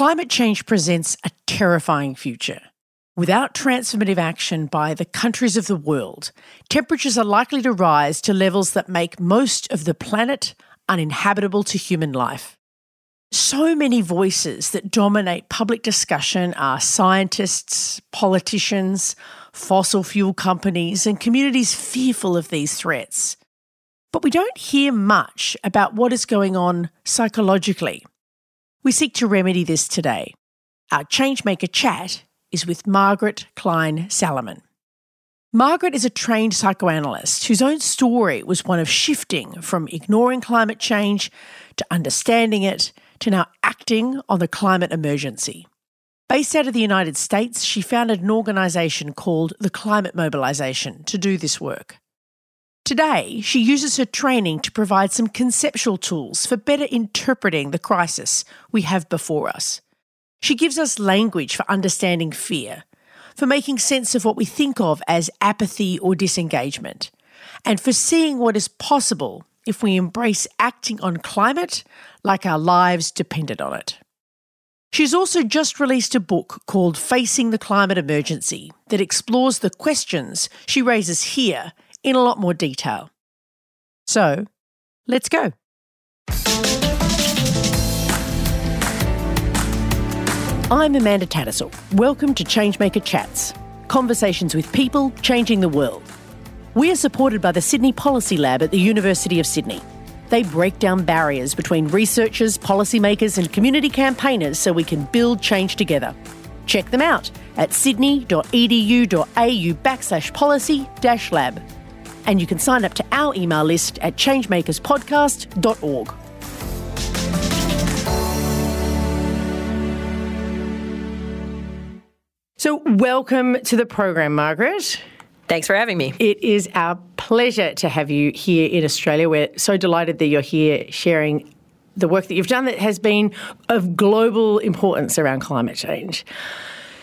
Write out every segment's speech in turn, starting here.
Climate change presents a terrifying future. Without transformative action by the countries of the world, temperatures are likely to rise to levels that make most of the planet uninhabitable to human life. So many voices that dominate public discussion are scientists, politicians, fossil fuel companies, and communities fearful of these threats. But we don't hear much about what is going on psychologically we seek to remedy this today. Our Changemaker chat is with Margaret Klein Salamon. Margaret is a trained psychoanalyst whose own story was one of shifting from ignoring climate change to understanding it to now acting on the climate emergency. Based out of the United States, she founded an organisation called the Climate Mobilisation to do this work. Today, she uses her training to provide some conceptual tools for better interpreting the crisis we have before us. She gives us language for understanding fear, for making sense of what we think of as apathy or disengagement, and for seeing what is possible if we embrace acting on climate like our lives depended on it. She's also just released a book called Facing the Climate Emergency that explores the questions she raises here in a lot more detail. So, let's go. I'm Amanda Tattersall. Welcome to Changemaker Chats conversations with people changing the world. We are supported by the Sydney Policy Lab at the University of Sydney. They break down barriers between researchers, policymakers, and community campaigners so we can build change together. Check them out at sydney.edu.au backslash policy lab and you can sign up to our email list at changemakerspodcast.org. So, welcome to the program, Margaret. Thanks for having me. It is our pleasure to have you here in Australia. We're so delighted that you're here sharing the work that you've done that has been of global importance around climate change.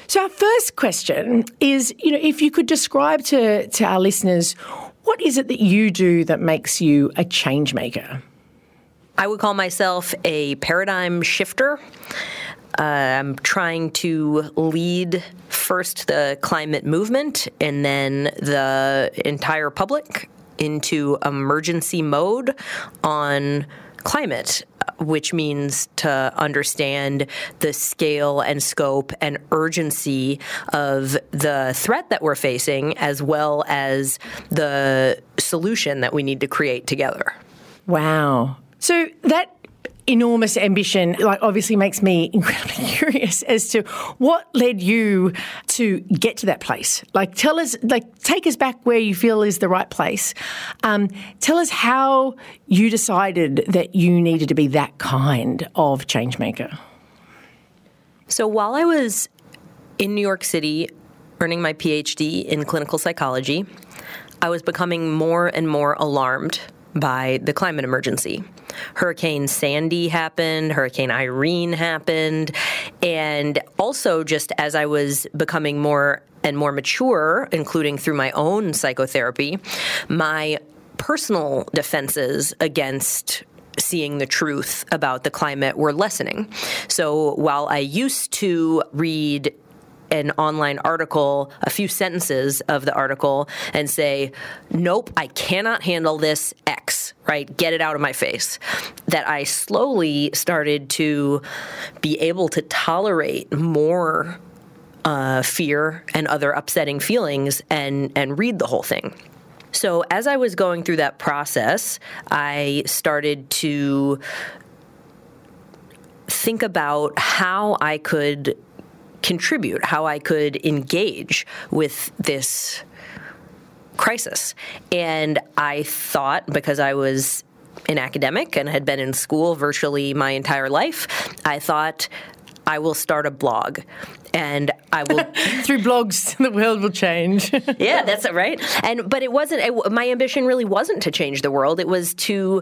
So, our first question is you know, if you could describe to, to our listeners what is it that you do that makes you a change maker? I would call myself a paradigm shifter. Uh, I'm trying to lead first the climate movement and then the entire public into emergency mode on climate which means to understand the scale and scope and urgency of the threat that we're facing, as well as the solution that we need to create together. Wow. So that enormous ambition like obviously makes me incredibly curious as to what led you to get to that place. Like tell us like take us back where you feel is the right place. Um, tell us how you decided that you needed to be that kind of change maker so while i was in new york city earning my phd in clinical psychology i was becoming more and more alarmed by the climate emergency. Hurricane Sandy happened, Hurricane Irene happened, and also just as I was becoming more and more mature, including through my own psychotherapy, my personal defenses against seeing the truth about the climate were lessening. So while I used to read an online article, a few sentences of the article, and say, Nope, I cannot handle this X, right? Get it out of my face. That I slowly started to be able to tolerate more uh, fear and other upsetting feelings and, and read the whole thing. So, as I was going through that process, I started to think about how I could contribute, how I could engage with this crisis. And I thought, because I was an academic and had been in school virtually my entire life, I thought I will start a blog and I will through blogs the world will change. yeah, that's it, right. And but it wasn't it, my ambition. Really wasn't to change the world. It was to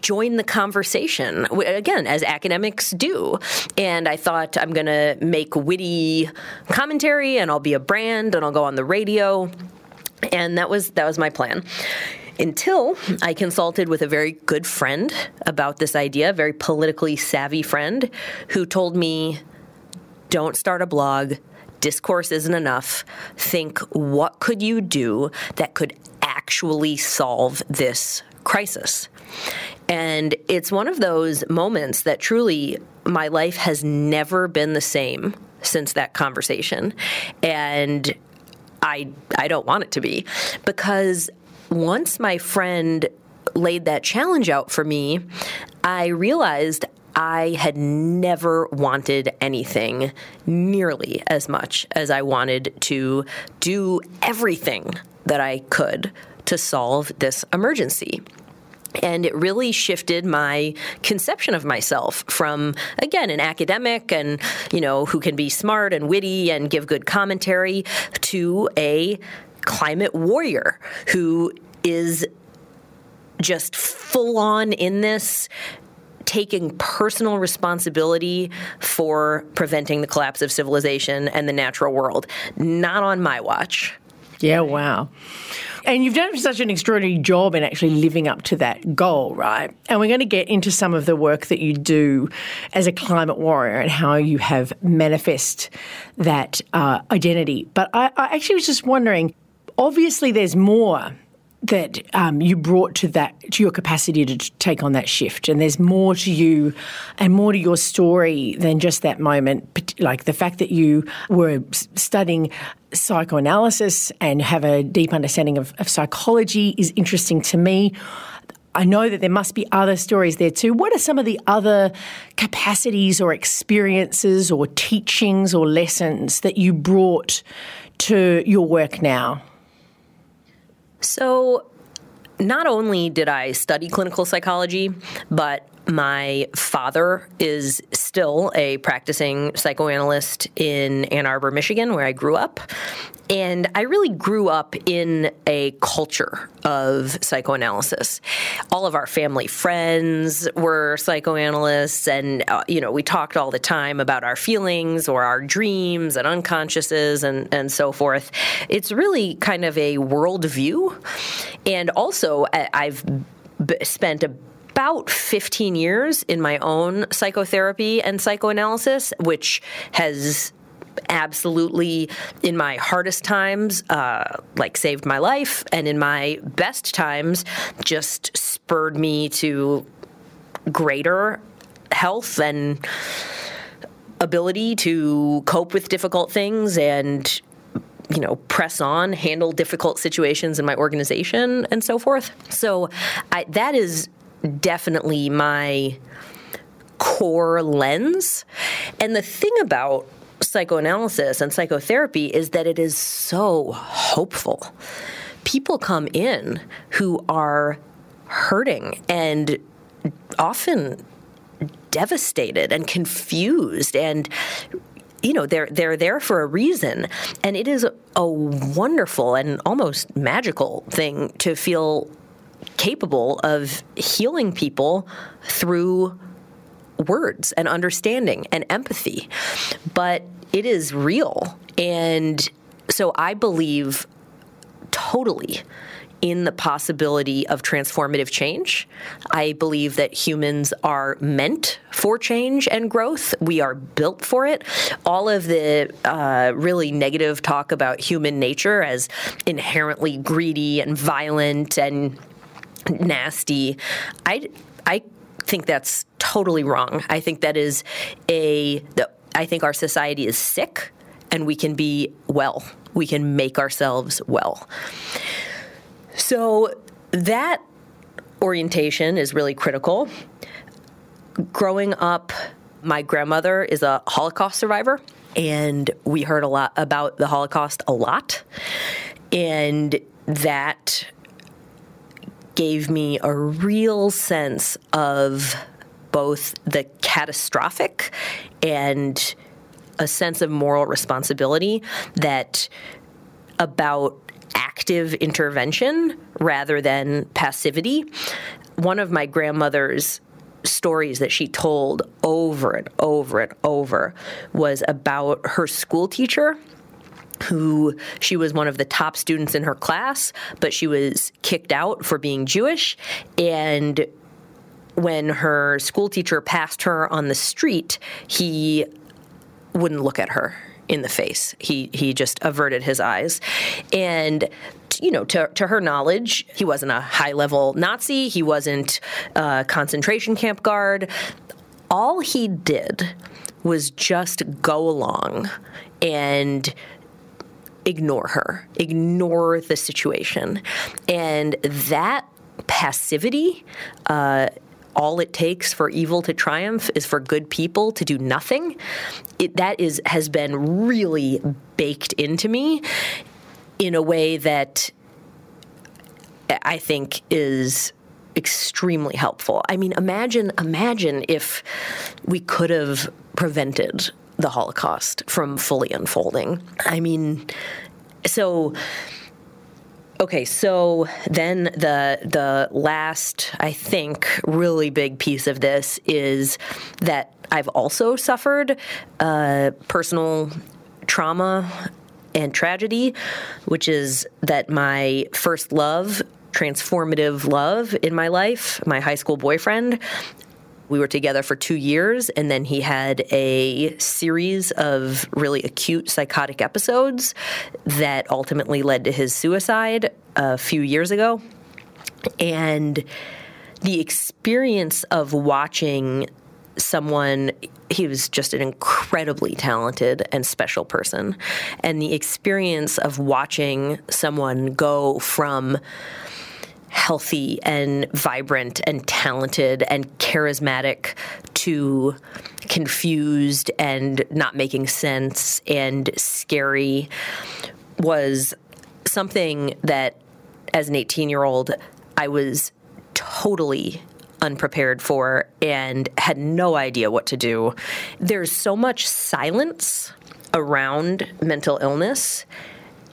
join the conversation again, as academics do. And I thought I'm going to make witty commentary, and I'll be a brand, and I'll go on the radio. And that was that was my plan until I consulted with a very good friend about this idea, a very politically savvy friend who told me don't start a blog. Discourse isn't enough. Think what could you do that could actually solve this crisis? And it's one of those moments that truly my life has never been the same since that conversation. And I I don't want it to be because once my friend laid that challenge out for me, I realized I had never wanted anything nearly as much as I wanted to do everything that I could to solve this emergency. And it really shifted my conception of myself from, again, an academic and, you know, who can be smart and witty and give good commentary to a climate warrior who is just full on in this taking personal responsibility for preventing the collapse of civilization and the natural world. Not on my watch. Yeah, wow. And you've done such an extraordinary job in actually living up to that goal, right? And we're going to get into some of the work that you do as a climate warrior and how you have manifest that uh, identity. But I, I actually was just wondering obviously, there's more that um, you brought to that to your capacity to take on that shift and there's more to you and more to your story than just that moment like the fact that you were studying psychoanalysis and have a deep understanding of, of psychology is interesting to me I know that there must be other stories there too. What are some of the other capacities or experiences or teachings or lessons that you brought to your work now? So, not only did I study clinical psychology, but my father is still a practicing psychoanalyst in Ann Arbor, Michigan, where I grew up. And I really grew up in a culture of psychoanalysis. All of our family friends were psychoanalysts, and uh, you know we talked all the time about our feelings or our dreams and unconsciouses and and so forth. It's really kind of a worldview, and also I've spent a about 15 years in my own psychotherapy and psychoanalysis, which has absolutely in my hardest times uh, like saved my life and in my best times just spurred me to greater health and ability to cope with difficult things and you know press on handle difficult situations in my organization and so forth. So I, that is definitely my core lens. And the thing about psychoanalysis and psychotherapy is that it is so hopeful. People come in who are hurting and often devastated and confused and you know they're they're there for a reason and it is a, a wonderful and almost magical thing to feel capable of healing people through words and understanding and empathy. But it is real. And so I believe totally in the possibility of transformative change. I believe that humans are meant for change and growth. We are built for it. All of the uh, really negative talk about human nature as inherently greedy and violent and nasty. I I think that's totally wrong. I think that is a the, I think our society is sick and we can be well. We can make ourselves well. So that orientation is really critical. Growing up, my grandmother is a Holocaust survivor, and we heard a lot about the Holocaust a lot. And that gave me a real sense of both the catastrophic and a sense of moral responsibility that about active intervention rather than passivity. One of my grandmother's stories that she told over and over and over was about her school teacher who she was one of the top students in her class, but she was kicked out for being Jewish. And when her school teacher passed her on the street, he wouldn't look at her in the face. He he just averted his eyes, and you know, to, to her knowledge, he wasn't a high level Nazi. He wasn't a concentration camp guard. All he did was just go along and ignore her, ignore the situation. And that passivity, uh, all it takes for evil to triumph is for good people to do nothing. It, that is has been really baked into me in a way that I think is extremely helpful. I mean, imagine imagine if we could have prevented the Holocaust from fully unfolding. I mean, so okay, so then the the last I think really big piece of this is that I've also suffered uh, personal trauma and tragedy, which is that my first love transformative love in my life, my high school boyfriend, we were together for two years, and then he had a series of really acute psychotic episodes that ultimately led to his suicide a few years ago. And the experience of watching someone he was just an incredibly talented and special person and the experience of watching someone go from healthy and vibrant and talented and charismatic to confused and not making sense and scary was something that as an 18 year old I was totally unprepared for and had no idea what to do. There's so much silence around mental illness,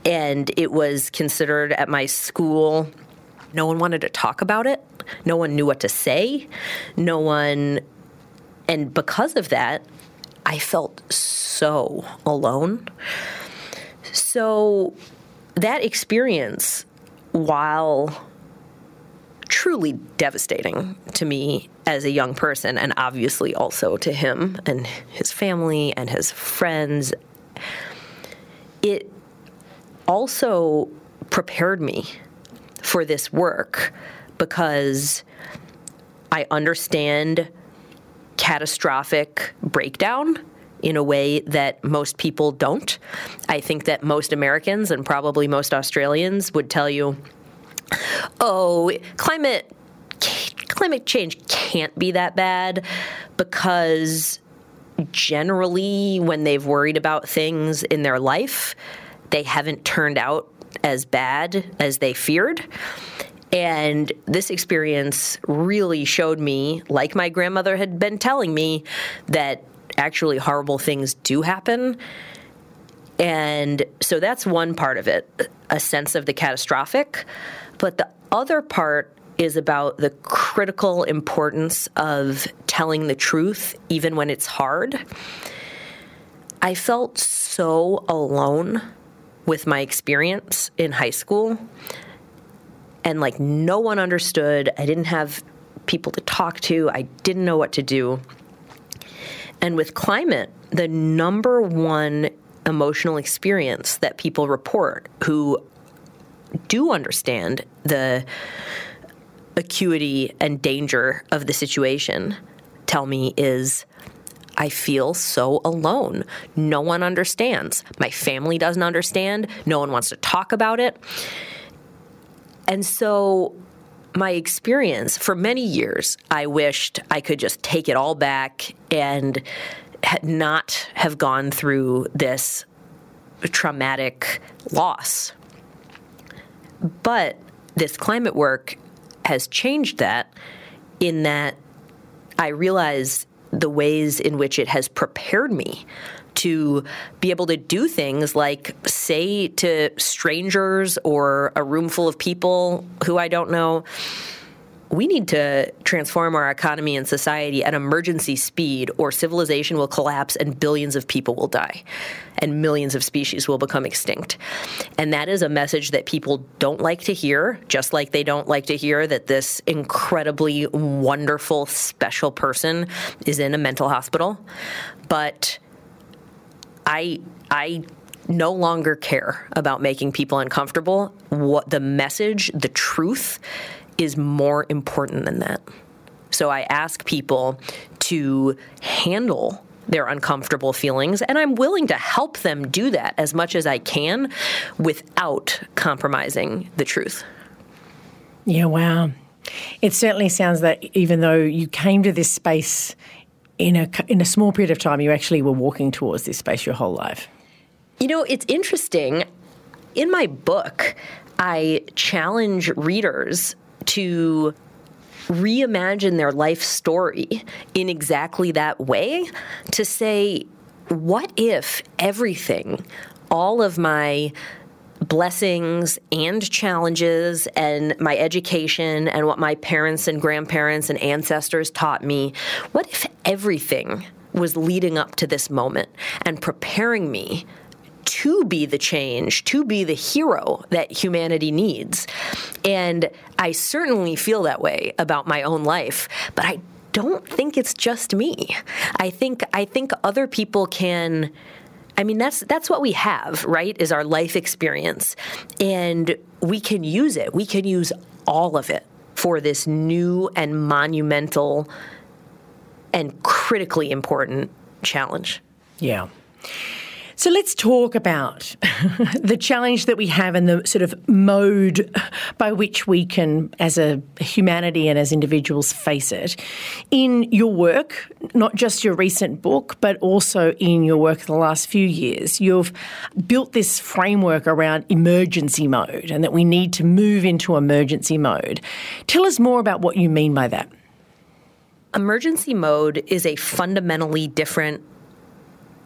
and it was considered at my school no one wanted to talk about it. No one knew what to say. No one, and because of that, I felt so alone. So that experience, while truly devastating to me as a young person, and obviously also to him and his family and his friends, it also prepared me for this work because I understand catastrophic breakdown in a way that most people don't. I think that most Americans and probably most Australians would tell you, "Oh, climate climate change can't be that bad because generally when they've worried about things in their life, they haven't turned out as bad as they feared. And this experience really showed me, like my grandmother had been telling me, that actually horrible things do happen. And so that's one part of it, a sense of the catastrophic. But the other part is about the critical importance of telling the truth, even when it's hard. I felt so alone with my experience in high school. And like no one understood. I didn't have people to talk to. I didn't know what to do. And with climate, the number one emotional experience that people report who do understand the acuity and danger of the situation tell me is I feel so alone. No one understands. My family doesn't understand. No one wants to talk about it. And so, my experience for many years, I wished I could just take it all back and not have gone through this traumatic loss. But this climate work has changed that in that I realize the ways in which it has prepared me to be able to do things like say to strangers or a room full of people who I don't know, we need to transform our economy and society at emergency speed, or civilization will collapse and billions of people will die and millions of species will become extinct. And that is a message that people don't like to hear, just like they don't like to hear that this incredibly wonderful, special person is in a mental hospital. But I I no longer care about making people uncomfortable. What the message, the truth is more important than that. So I ask people to handle their uncomfortable feelings, and I'm willing to help them do that as much as I can without compromising the truth. Yeah, wow. It certainly sounds that even though you came to this space in a in a small period of time, you actually were walking towards this space your whole life. You know, it's interesting. In my book, I challenge readers to reimagine their life story in exactly that way to say, what if everything, all of my blessings and challenges and my education and what my parents and grandparents and ancestors taught me, what if everything was leading up to this moment and preparing me to be the change, to be the hero that humanity needs. And I certainly feel that way about my own life, but I don't think it's just me. I think I think other people can I mean that's that's what we have, right? Is our life experience. And we can use it. We can use all of it for this new and monumental and critically important challenge. Yeah. So let's talk about the challenge that we have and the sort of mode by which we can, as a humanity and as individuals, face it. In your work, not just your recent book, but also in your work the last few years, you've built this framework around emergency mode and that we need to move into emergency mode. Tell us more about what you mean by that. Emergency mode is a fundamentally different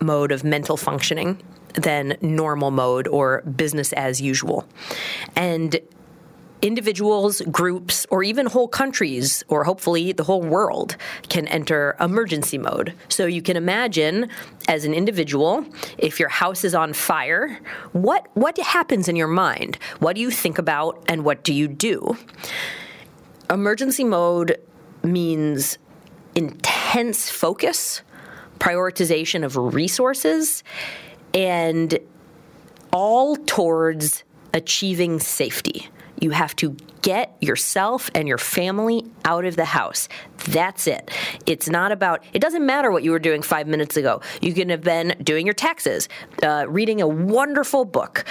mode of mental functioning than normal mode or business as usual. And individuals, groups, or even whole countries, or hopefully the whole world, can enter emergency mode. So you can imagine, as an individual, if your house is on fire, what what happens in your mind? What do you think about, and what do you do? Emergency mode means intense focus prioritization of resources, and all towards achieving safety. You have to get yourself and your family out of the house. That's it. It's not about, it doesn't matter what you were doing five minutes ago. You can have been doing your taxes, uh, reading a wonderful book,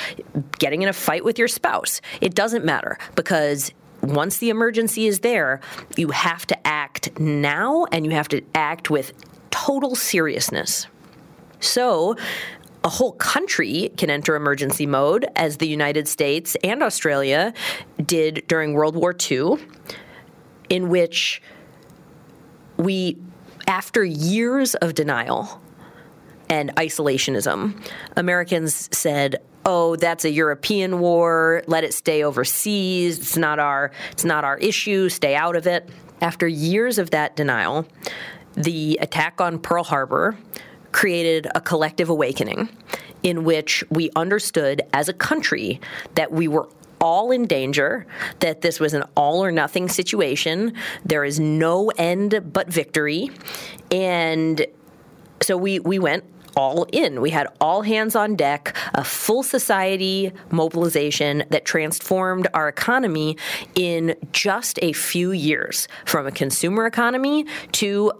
getting in a fight with your spouse. It doesn't matter because once the emergency is there, you have to act now and you have to act with total seriousness. So, a whole country can enter emergency mode, as the United States and Australia did during World War II, in which we, after years of denial and isolationism, Americans said, oh that's a european war. Let it stay overseas. It's not our it's not our issue. Stay out of it. After years of that denial the attack on Pearl Harbor created a collective awakening in which we understood as a country that we were all in danger, that this was an all or nothing situation. There is no end but victory. And so we, we went all in. We had all hands on deck, a full society mobilization that transformed our economy in just a few years from a consumer economy to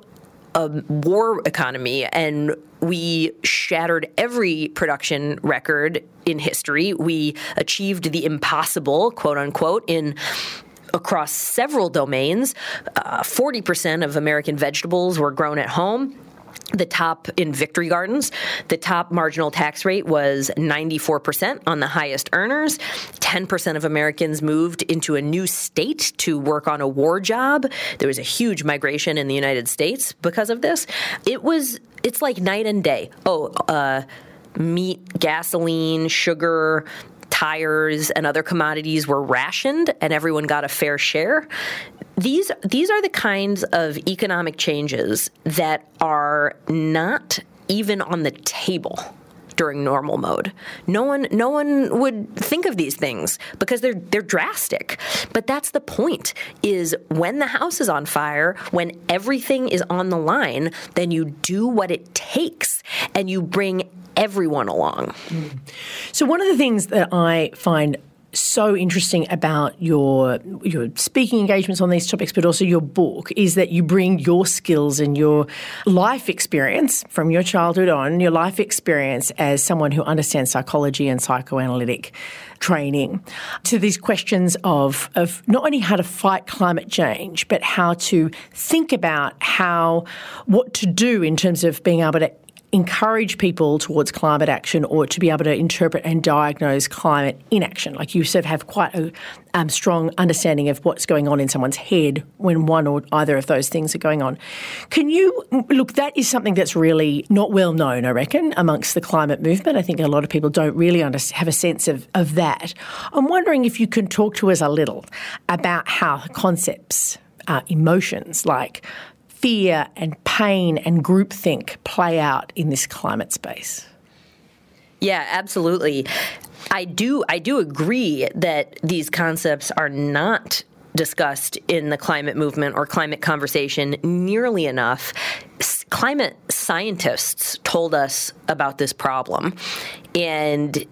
a war economy and we shattered every production record in history. We achieved the impossible, quote unquote, in across several domains. Uh, 40% of American vegetables were grown at home the top in victory gardens the top marginal tax rate was 94% on the highest earners. 10% of americans moved into a new state to work on a war job. There was a huge migration in the united states because of this. It was it's like night and day. Oh uh, meat gasoline sugar tires and other commodities were rationed and everyone got a fair share these these are the kinds of economic changes that are not even on the table during normal mode. No one no one would think of these things because they're they're drastic. But that's the point is when the house is on fire, when everything is on the line, then you do what it takes and you bring everyone along. So, one of the things that I find so interesting about your your speaking engagements on these topics, but also your book, is that you bring your skills and your life experience from your childhood on, your life experience as someone who understands psychology and psychoanalytic training to these questions of, of not only how to fight climate change, but how to think about how what to do in terms of being able to encourage people towards climate action or to be able to interpret and diagnose climate inaction. Like you sort of have quite a um, strong understanding of what's going on in someone's head when one or either of those things are going on. Can you look? That is something that's really not well known, I reckon, amongst the climate movement. I think a lot of people don't really under, have a sense of, of that. I'm wondering if you can talk to us a little about how concepts, uh, emotions like fear and pain and groupthink play out in this climate space? Yeah, absolutely. I do I do agree that these concepts are not discussed in the climate movement or climate conversation nearly enough. Climate scientists told us about this problem and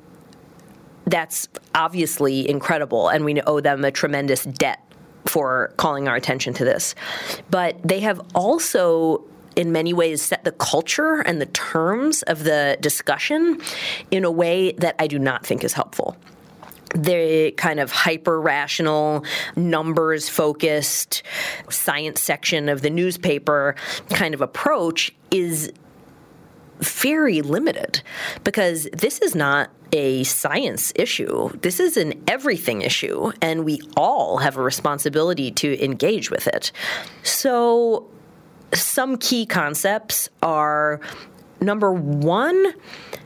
that's obviously incredible and we owe them a tremendous debt for calling our attention to this. But they have also in many ways set the culture and the terms of the discussion in a way that I do not think is helpful the kind of hyper rational, numbers focused science section of the newspaper kind of approach is very limited because this is not a science issue. This is an everything issue, and we all have a responsibility to engage with it. So, some key concepts are number one,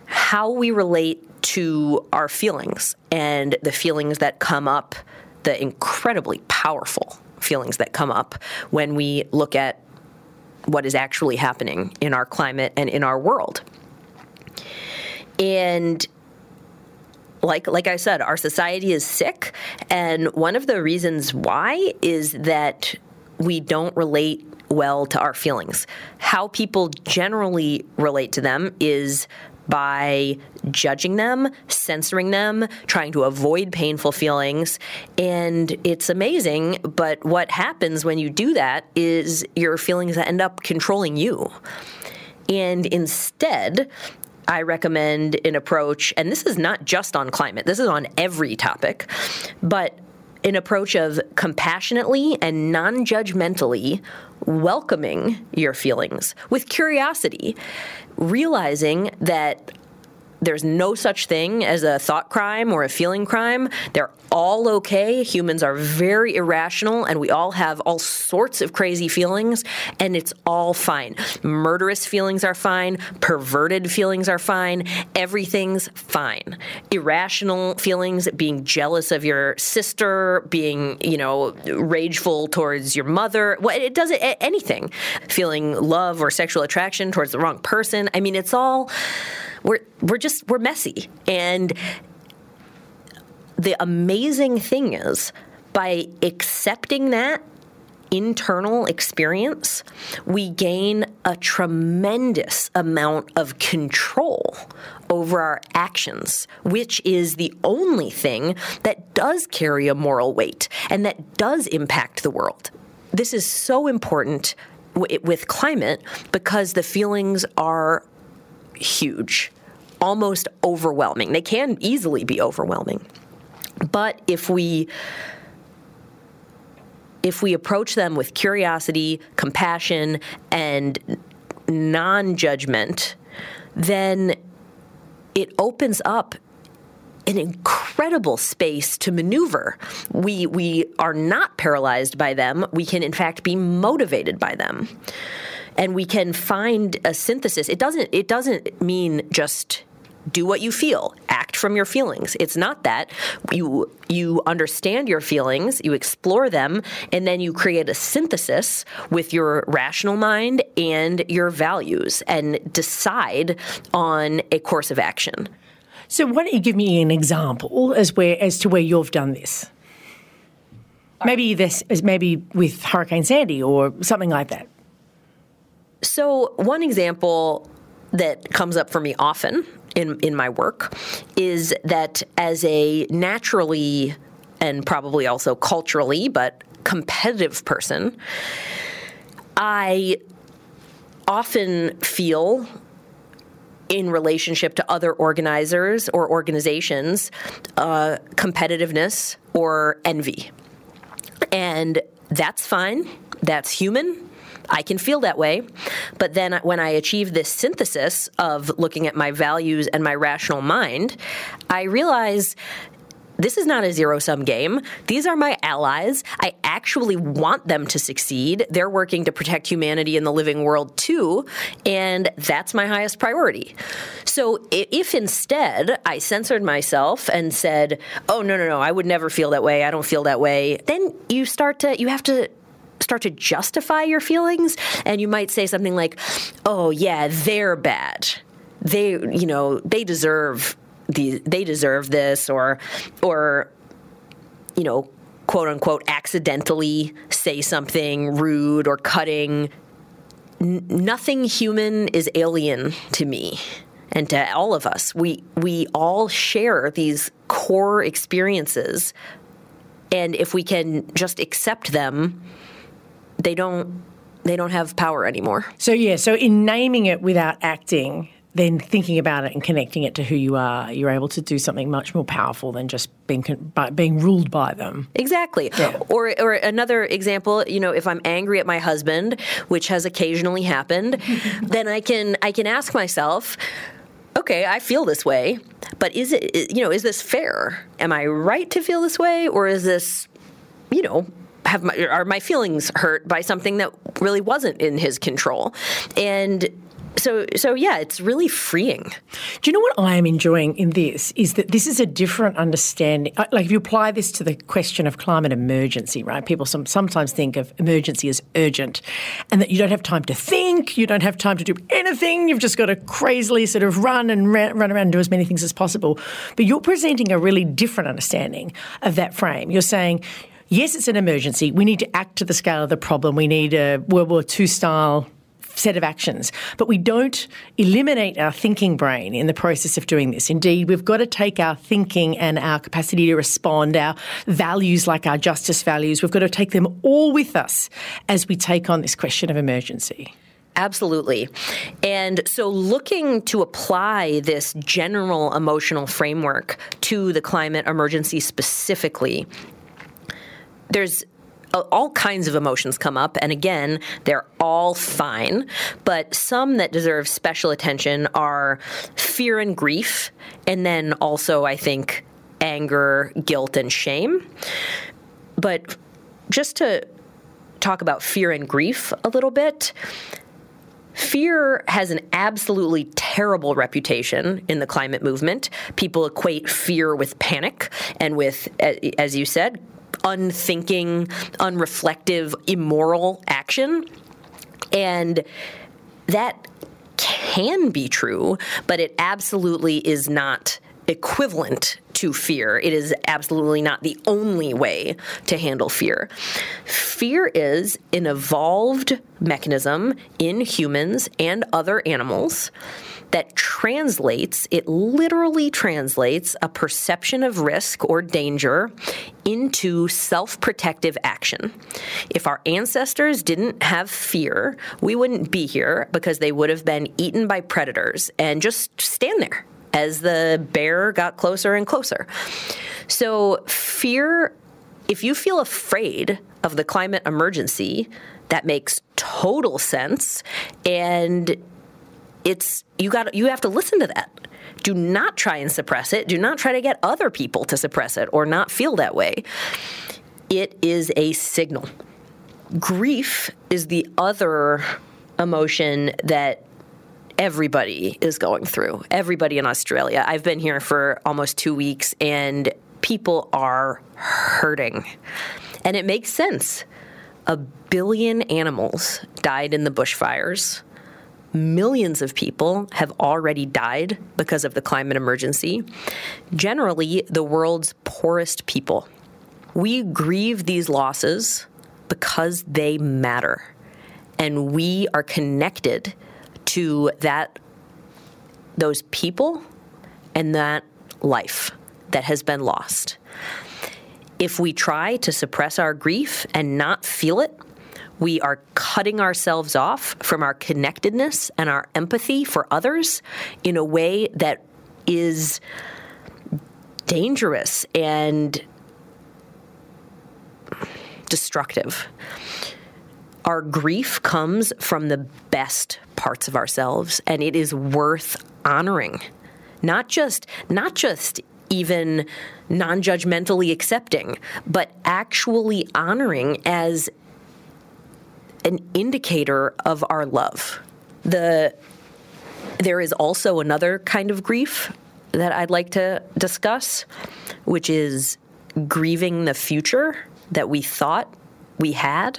how we relate to our feelings and the feelings that come up, the incredibly powerful feelings that come up when we look at what is actually happening in our climate and in our world. And like like I said, our society is sick, and one of the reasons why is that we don't relate well to our feelings. How people generally relate to them is by judging them, censoring them, trying to avoid painful feelings. And it's amazing, but what happens when you do that is your feelings end up controlling you. And instead, I recommend an approach, and this is not just on climate, this is on every topic, but an approach of compassionately and non judgmentally welcoming your feelings with curiosity, realizing that there's no such thing as a thought crime or a feeling crime. They're all okay. Humans are very irrational and we all have all sorts of crazy feelings and it's all fine. Murderous feelings are fine. Perverted feelings are fine. Everything's fine. Irrational feelings, being jealous of your sister, being, you know, rageful towards your mother. It doesn't, anything. Feeling love or sexual attraction towards the wrong person. I mean, it's all we're we're just we're messy. And the amazing thing is by accepting that internal experience, we gain a tremendous amount of control over our actions, which is the only thing that does carry a moral weight and that does impact the world. This is so important with climate because the feelings are huge, almost overwhelming. They can easily be overwhelming. But if we if we approach them with curiosity, compassion, and non-judgment, then it opens up an incredible space to maneuver. We we are not paralyzed by them. We can in fact be motivated by them and we can find a synthesis. It doesn't it doesn't mean just do what you feel. Act from your feelings. It's not that. You you understand your feelings you explore them and then you create a synthesis with your rational mind and your values and decide on a course of action. So why don't you give me an example as where as to where you've done this? Maybe this is maybe with hurricane sandy or something like that so, one example that comes up for me often in in my work is that as a naturally and probably also culturally, but competitive person, I often feel in relationship to other organizers or organizations uh, competitiveness or envy. And that's fine, that's human. I can feel that way. But then when I achieve this synthesis of looking at my values and my rational mind, I realize this is not a zero sum game. These are my allies. I actually want them to succeed. They're working to protect humanity in the living world too, and that's my highest priority. So if instead I censored myself and said, "Oh no no no, I would never feel that way. I don't feel that way." Then you start to you have to start to justify your feelings and you might say something like, "Oh yeah, they're bad." They, you know, they deserve the, they deserve this or or you know quote unquote accidentally say something rude or cutting N- nothing human is alien to me and to all of us we we all share these core experiences and if we can just accept them they don't they don't have power anymore so yeah so in naming it without acting then thinking about it and connecting it to who you are, you're able to do something much more powerful than just being by, being ruled by them. Exactly. Yeah. Or or another example, you know, if I'm angry at my husband, which has occasionally happened, then I can I can ask myself, okay, I feel this way, but is it you know, is this fair? Am I right to feel this way or is this you know, have my, are my feelings hurt by something that really wasn't in his control? And so so yeah, it's really freeing. Do you know what I am enjoying in this is that this is a different understanding. Like if you apply this to the question of climate emergency, right? People some, sometimes think of emergency as urgent, and that you don't have time to think, you don't have time to do anything. You've just got to crazily sort of run and run around and do as many things as possible. But you're presenting a really different understanding of that frame. You're saying yes, it's an emergency. We need to act to the scale of the problem. We need a World War II style set of actions. But we don't eliminate our thinking brain in the process of doing this. Indeed, we've got to take our thinking and our capacity to respond, our values like our justice values, we've got to take them all with us as we take on this question of emergency. Absolutely. And so, looking to apply this general emotional framework to the climate emergency specifically, there's all kinds of emotions come up, and again, they're all fine. But some that deserve special attention are fear and grief, and then also, I think, anger, guilt, and shame. But just to talk about fear and grief a little bit, Fear has an absolutely terrible reputation in the climate movement. People equate fear with panic and with, as you said, unthinking, unreflective, immoral action. And that can be true, but it absolutely is not equivalent to fear. It is absolutely not the only way to handle fear. Fear is an evolved mechanism in humans and other animals that translates, it literally translates a perception of risk or danger into self protective action. If our ancestors didn't have fear, we wouldn't be here because they would have been eaten by predators and just stand there as the bear got closer and closer. So, fear, if you feel afraid of the climate emergency, that makes total sense. And it's you got you have to listen to that. Do not try and suppress it. Do not try to get other people to suppress it or not feel that way. It is a signal. Grief is the other emotion that everybody is going through. Everybody in Australia. I've been here for almost 2 weeks and people are hurting. And it makes sense. A billion animals died in the bushfires millions of people have already died because of the climate emergency. Generally, the world's poorest people. We grieve these losses because they matter. And we are connected to that those people and that life that has been lost. If we try to suppress our grief and not feel it, we are cutting ourselves off from our connectedness and our empathy for others in a way that is dangerous and destructive. Our grief comes from the best parts of ourselves, and it is worth honoring. Not just, not just even non judgmentally accepting, but actually honoring as an indicator of our love. The there is also another kind of grief that I'd like to discuss, which is grieving the future that we thought we had.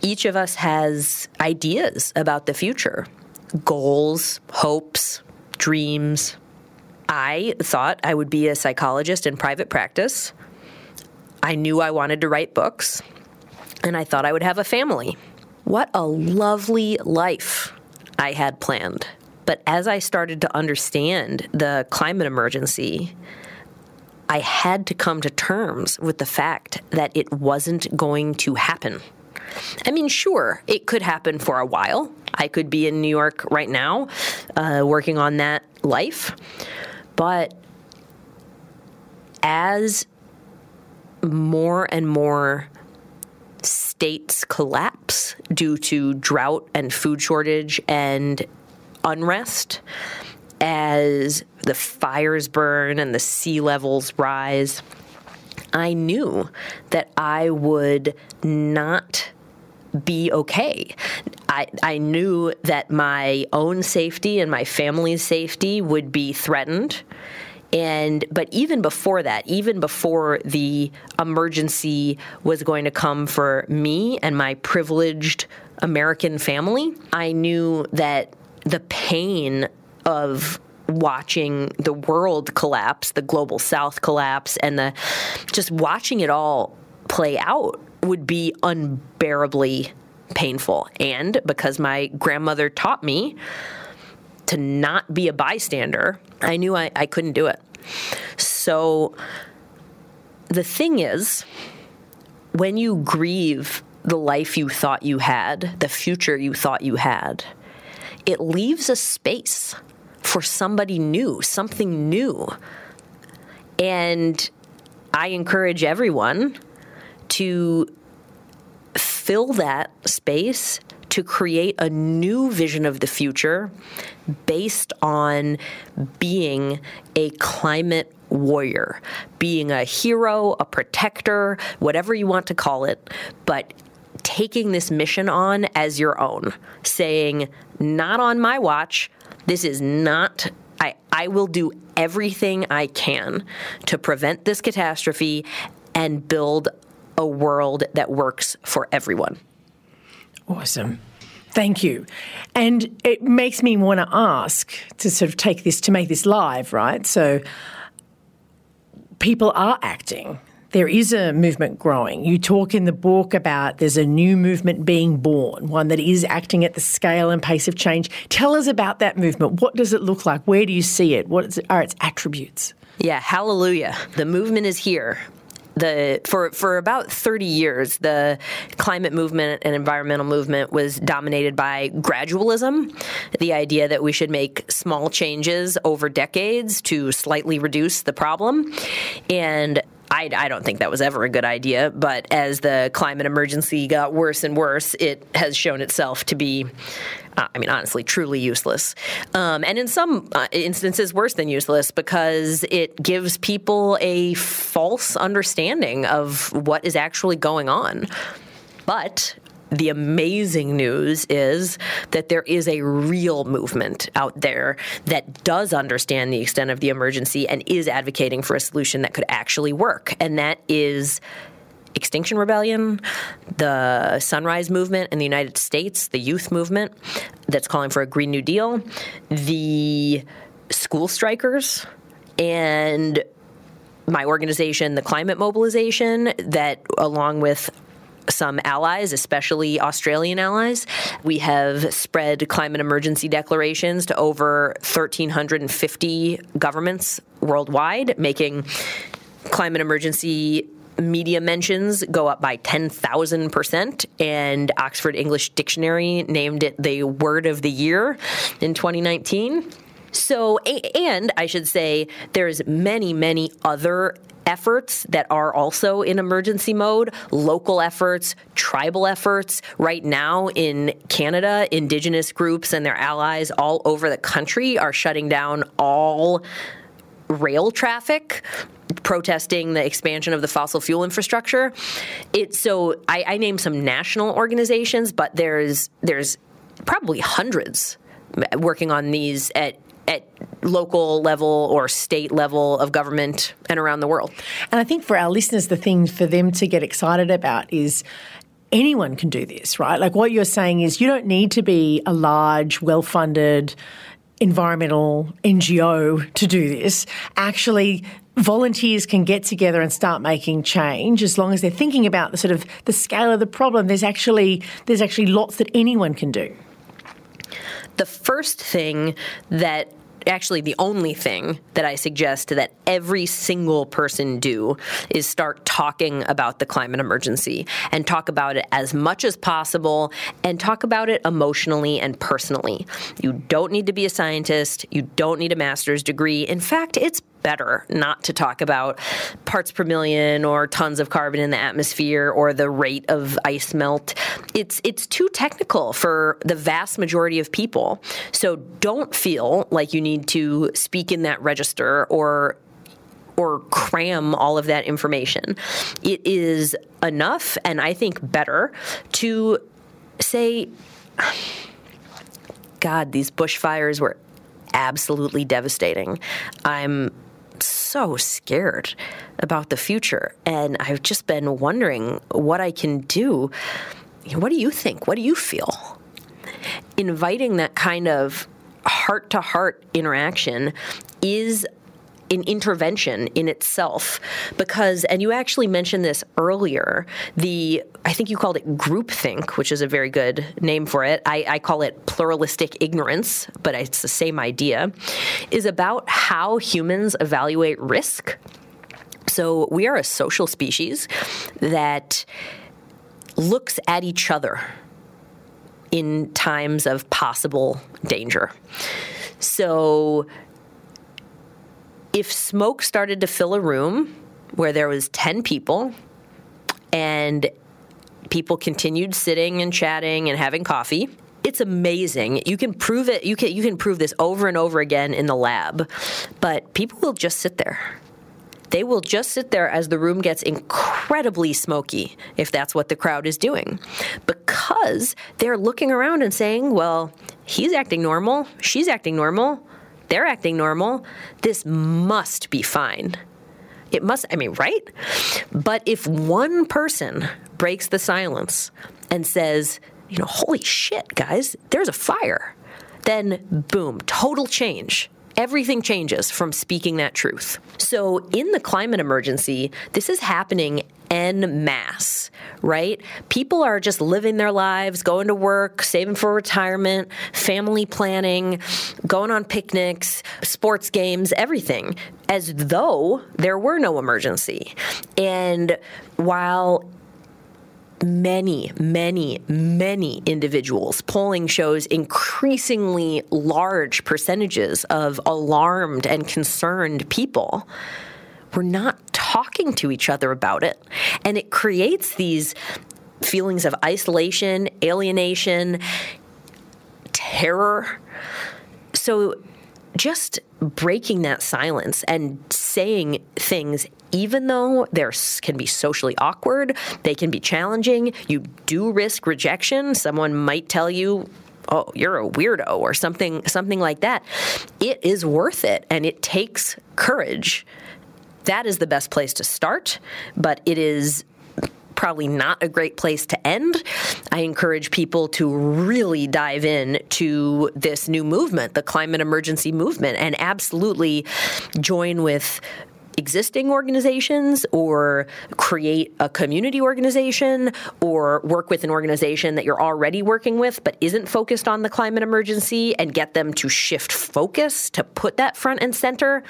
Each of us has ideas about the future, goals, hopes, dreams. I thought I would be a psychologist in private practice. I knew I wanted to write books and I thought I would have a family. What a lovely life I had planned. But as I started to understand the climate emergency, I had to come to terms with the fact that it wasn't going to happen. I mean, sure, it could happen for a while. I could be in New York right now uh, working on that life. But as more and more states collapse due to drought and food shortage and unrest as the fires burn and the sea levels rise. I knew that I would not be okay. I, I knew that my own safety and my family's safety would be threatened and but even before that, even before the emergency was going to come for me and my privileged American family, I knew that the pain of watching the world collapse, the global south collapse and the just watching it all play out would be unbearably painful. And because my grandmother taught me to not be a bystander, I knew I, I couldn't do it. So the thing is, when you grieve the life you thought you had, the future you thought you had, it leaves a space for somebody new, something new. And I encourage everyone to fill that space to create a new vision of the future based on being a climate warrior, being a hero, a protector, whatever you want to call it, but taking this mission on as your own, saying, not on my watch, this is not I, I will do everything I can to prevent this catastrophe and build a world that works for everyone. Awesome. Thank you. And it makes me want to ask to sort of take this, to make this live, right? So people are acting. There is a movement growing. You talk in the book about there's a new movement being born, one that is acting at the scale and pace of change. Tell us about that movement. What does it look like? Where do you see it? What are its attributes? Yeah, hallelujah. The movement is here the for for about 30 years the climate movement and environmental movement was dominated by gradualism the idea that we should make small changes over decades to slightly reduce the problem. And I, I, don't think that was ever a good idea, but as the climate emergency got worse and worse, it has shown itself to be, uh, I mean, honestly, truly useless. Um, and in some uh, instances, worse than useless because it gives people a false understanding of what is actually going on. But the amazing news is that there is a real movement out there that does understand the extent of the emergency and is advocating for a solution that could actually work. And that is Extinction Rebellion, the Sunrise Movement in the United States, the youth movement that's calling for a Green New Deal, the school strikers, and my organization, the Climate Mobilization, that along with some allies, especially Australian allies. We have spread climate emergency declarations to over 1,350 governments worldwide, making climate emergency media mentions go up by 10,000%, and Oxford English Dictionary named it the word of the year in 2019. So, and I should say, there's many, many other efforts that are also in emergency mode, local efforts, tribal efforts. Right now in Canada, Indigenous groups and their allies all over the country are shutting down all rail traffic protesting the expansion of the fossil fuel infrastructure. It so I, I some national organizations, but there's there's probably hundreds working on these at at local level or state level of government and around the world. And I think for our listeners, the thing for them to get excited about is anyone can do this, right? Like what you're saying is you don't need to be a large, well funded environmental NGO to do this. Actually, volunteers can get together and start making change as long as they're thinking about the sort of the scale of the problem there's actually there's actually lots that anyone can do the first thing that actually the only thing that I suggest that every single person do is start talking about the climate emergency and talk about it as much as possible and talk about it emotionally and personally. You don't need to be a scientist, you don't need a master's degree. In fact, it's better not to talk about parts per million or tons of carbon in the atmosphere or the rate of ice melt. It's it's too technical for the vast majority of people. So don't feel like you need to speak in that register or or cram all of that information. It is enough and I think better to say God, these bushfires were absolutely devastating. I'm so scared about the future. And I've just been wondering what I can do. What do you think? What do you feel? Inviting that kind of heart to heart interaction is an intervention in itself because and you actually mentioned this earlier the i think you called it groupthink which is a very good name for it. I, I call it pluralistic ignorance but it's the same idea is about how humans evaluate risk. So we are a social species that looks at each other in times of possible danger. So if smoke started to fill a room where there was 10 people and people continued sitting and chatting and having coffee it's amazing. You can prove it. You can you can prove this over and over again in the lab, but people will just sit there. They will just sit there as the room gets incredibly smoky if that's what the crowd is doing. Because they're looking around and saying, "Well, he's acting normal, she's acting normal they're acting normal. This must be fine. It must, I mean, right? But if one person breaks the silence and says, you know, holy shit, guys, there's a fire, then boom, total change everything changes from speaking that truth. So, in the climate emergency, this is happening en masse, right? People are just living their lives, going to work, saving for retirement, family planning, going on picnics, sports games, everything, as though there were no emergency. And while many, many, many individuals. Polling shows increasingly large percentages of alarmed and concerned people. We're not talking to each other about it. And it creates these feelings of isolation, alienation, terror. So just breaking that silence and saying things even though they can be socially awkward, they can be challenging, you do risk rejection. Someone might tell you, oh you're a weirdo or something something like that it is worth it and it takes courage that is the best place to start but it is probably not a great place to end. I encourage people to really dive in to this new movement, the climate emergency movement, and absolutely join with existing organizations or create a community organization or work with an organization that you're already working with but isn't focused on the climate emergency and get them to shift focus to put that front and center.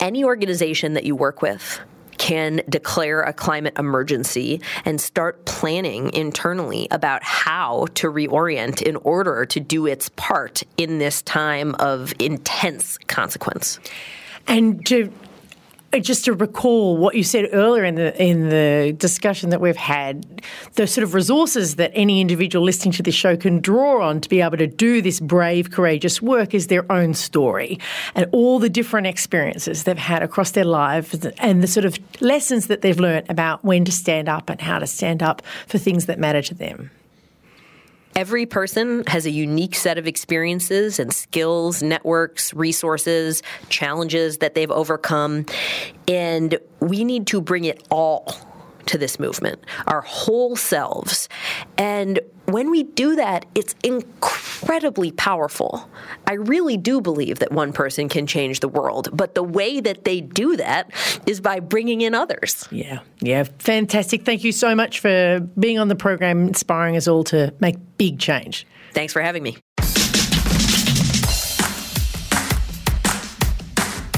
Any organization that you work with can declare a climate emergency and start planning internally about how to reorient in order to do its part in this time of intense consequence. And to Uh, just to recall what you said earlier in the in the discussion that we've had, the sort of resources that any individual listening to this show can draw on to be able to do this brave, courageous work is their own story and all the different experiences they've had across their lives and the sort of lessons that they've learned about when to stand up and how to stand up for things that matter to them. Every person has a unique set of experiences and skills, networks, resources, challenges that they've overcome. And we need to bring it all to this movement, our whole selves. And when we do that, it's incredibly powerful. I really do believe that one person can change the world, but the way that they do that is by bringing in others. Yeah, yeah, fantastic. Thank you so much for being on the program, inspiring us all to make big change. Thanks for having me.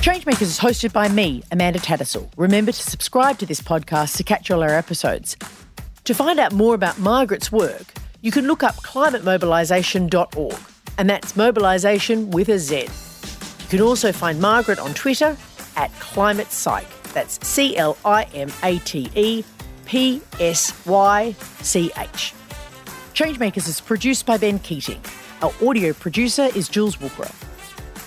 Changemakers is hosted by me, Amanda Tattersall. Remember to subscribe to this podcast to catch all our episodes. To find out more about Margaret's work, you can look up climatemobilization.org, and that's mobilisation with a Z. You can also find Margaret on Twitter at Climate Psych. That's C L I M A T E P S Y C H. Changemakers is produced by Ben Keating. Our audio producer is Jules Wookra.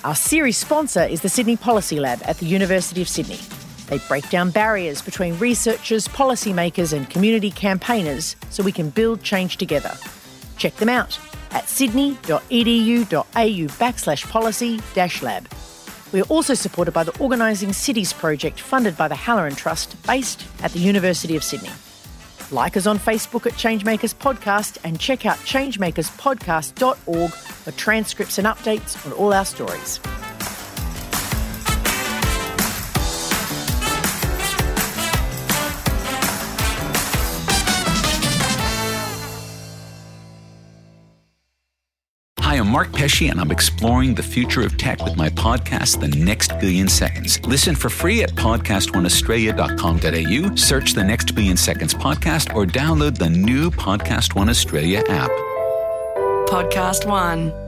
Our series sponsor is the Sydney Policy Lab at the University of Sydney. They break down barriers between researchers, policymakers, and community campaigners so we can build change together. Check them out at sydney.edu.au backslash policy dash lab. We are also supported by the Organising Cities project funded by the Halloran Trust based at the University of Sydney. Like us on Facebook at Changemakers Podcast and check out changemakerspodcast.org for transcripts and updates on all our stories. I'm Mark Pesce, and I'm exploring the future of tech with my podcast, The Next Billion Seconds. Listen for free at podcastoneaustralia.com.au, search the Next Billion Seconds podcast, or download the new Podcast One Australia app. Podcast One.